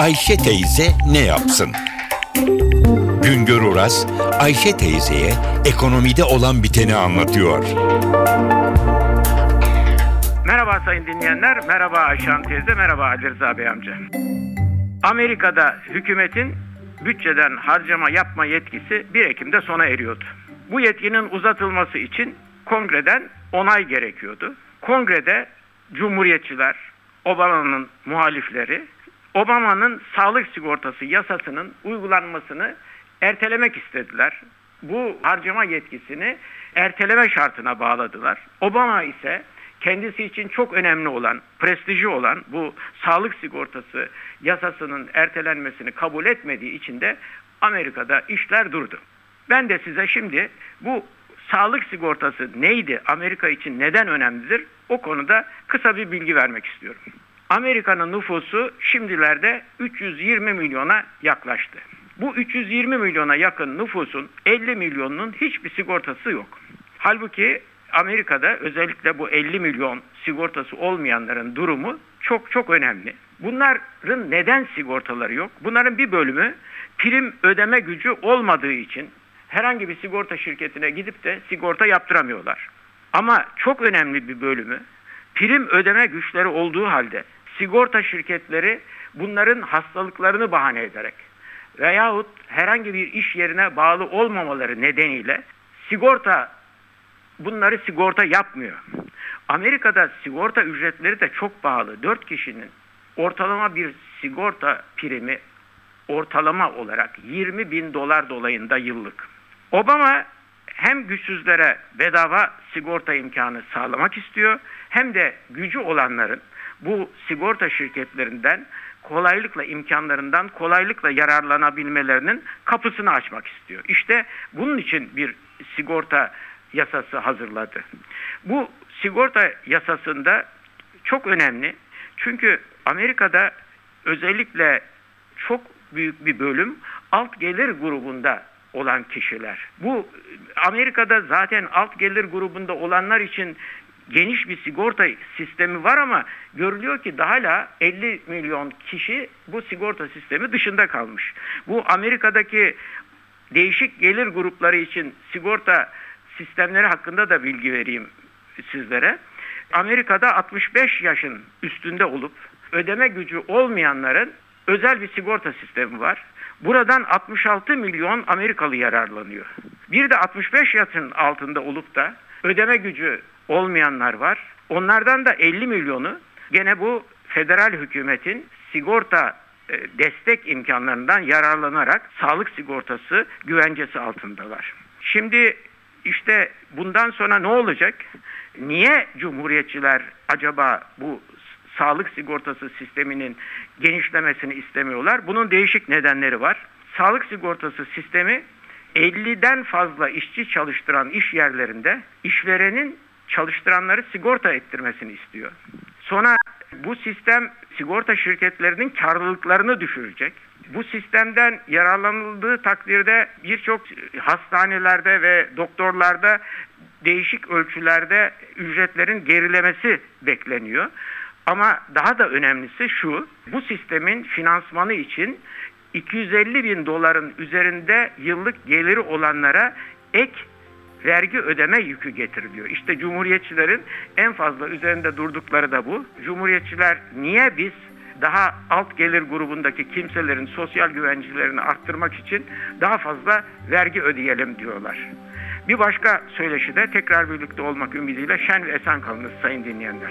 Ayşe teyze ne yapsın? Güngör Oras, Ayşe teyzeye ekonomide olan biteni anlatıyor. Merhaba sayın dinleyenler, merhaba Ayşe Hanım teyze, merhaba Ali Rıza Bey amca. Amerika'da hükümetin bütçeden harcama yapma yetkisi 1 Ekim'de sona eriyordu. Bu yetkinin uzatılması için kongreden onay gerekiyordu. Kongrede Cumhuriyetçiler, Obama'nın muhalifleri, Obama'nın sağlık sigortası yasasının uygulanmasını ertelemek istediler. Bu harcama yetkisini erteleme şartına bağladılar. Obama ise kendisi için çok önemli olan, prestiji olan bu sağlık sigortası yasasının ertelenmesini kabul etmediği için de Amerika'da işler durdu. Ben de size şimdi bu sağlık sigortası neydi, Amerika için neden önemlidir o konuda kısa bir bilgi vermek istiyorum. Amerika'nın nüfusu şimdilerde 320 milyona yaklaştı. Bu 320 milyona yakın nüfusun 50 milyonunun hiçbir sigortası yok. Halbuki Amerika'da özellikle bu 50 milyon sigortası olmayanların durumu çok çok önemli. Bunların neden sigortaları yok? Bunların bir bölümü prim ödeme gücü olmadığı için herhangi bir sigorta şirketine gidip de sigorta yaptıramıyorlar. Ama çok önemli bir bölümü prim ödeme güçleri olduğu halde sigorta şirketleri bunların hastalıklarını bahane ederek veyahut herhangi bir iş yerine bağlı olmamaları nedeniyle sigorta bunları sigorta yapmıyor. Amerika'da sigorta ücretleri de çok pahalı. 4 kişinin ortalama bir sigorta primi ortalama olarak 20 bin dolar dolayında yıllık. Obama hem güçsüzlere bedava sigorta imkanı sağlamak istiyor hem de gücü olanların bu sigorta şirketlerinden kolaylıkla imkanlarından kolaylıkla yararlanabilmelerinin kapısını açmak istiyor. İşte bunun için bir sigorta yasası hazırladı. Bu sigorta yasasında çok önemli. Çünkü Amerika'da özellikle çok büyük bir bölüm alt gelir grubunda olan kişiler. Bu Amerika'da zaten alt gelir grubunda olanlar için geniş bir sigorta sistemi var ama görülüyor ki daha hala 50 milyon kişi bu sigorta sistemi dışında kalmış. Bu Amerika'daki değişik gelir grupları için sigorta sistemleri hakkında da bilgi vereyim sizlere. Amerika'da 65 yaşın üstünde olup ödeme gücü olmayanların özel bir sigorta sistemi var. Buradan 66 milyon Amerikalı yararlanıyor. Bir de 65 yaşın altında olup da ödeme gücü olmayanlar var. Onlardan da 50 milyonu gene bu federal hükümetin sigorta e, destek imkanlarından yararlanarak sağlık sigortası güvencesi altındalar. Şimdi işte bundan sonra ne olacak? Niye cumhuriyetçiler acaba bu sağlık sigortası sisteminin genişlemesini istemiyorlar? Bunun değişik nedenleri var. Sağlık sigortası sistemi 50'den fazla işçi çalıştıran iş yerlerinde işverenin çalıştıranları sigorta ettirmesini istiyor. Sonra bu sistem sigorta şirketlerinin karlılıklarını düşürecek. Bu sistemden yararlanıldığı takdirde birçok hastanelerde ve doktorlarda değişik ölçülerde ücretlerin gerilemesi bekleniyor. Ama daha da önemlisi şu, bu sistemin finansmanı için 250 bin doların üzerinde yıllık geliri olanlara ek vergi ödeme yükü getiriliyor. İşte cumhuriyetçilerin en fazla üzerinde durdukları da bu. Cumhuriyetçiler niye biz daha alt gelir grubundaki kimselerin sosyal güvencelerini arttırmak için daha fazla vergi ödeyelim diyorlar. Bir başka söyleşi de tekrar birlikte olmak ümidiyle şen ve esen kalınız sayın dinleyenler.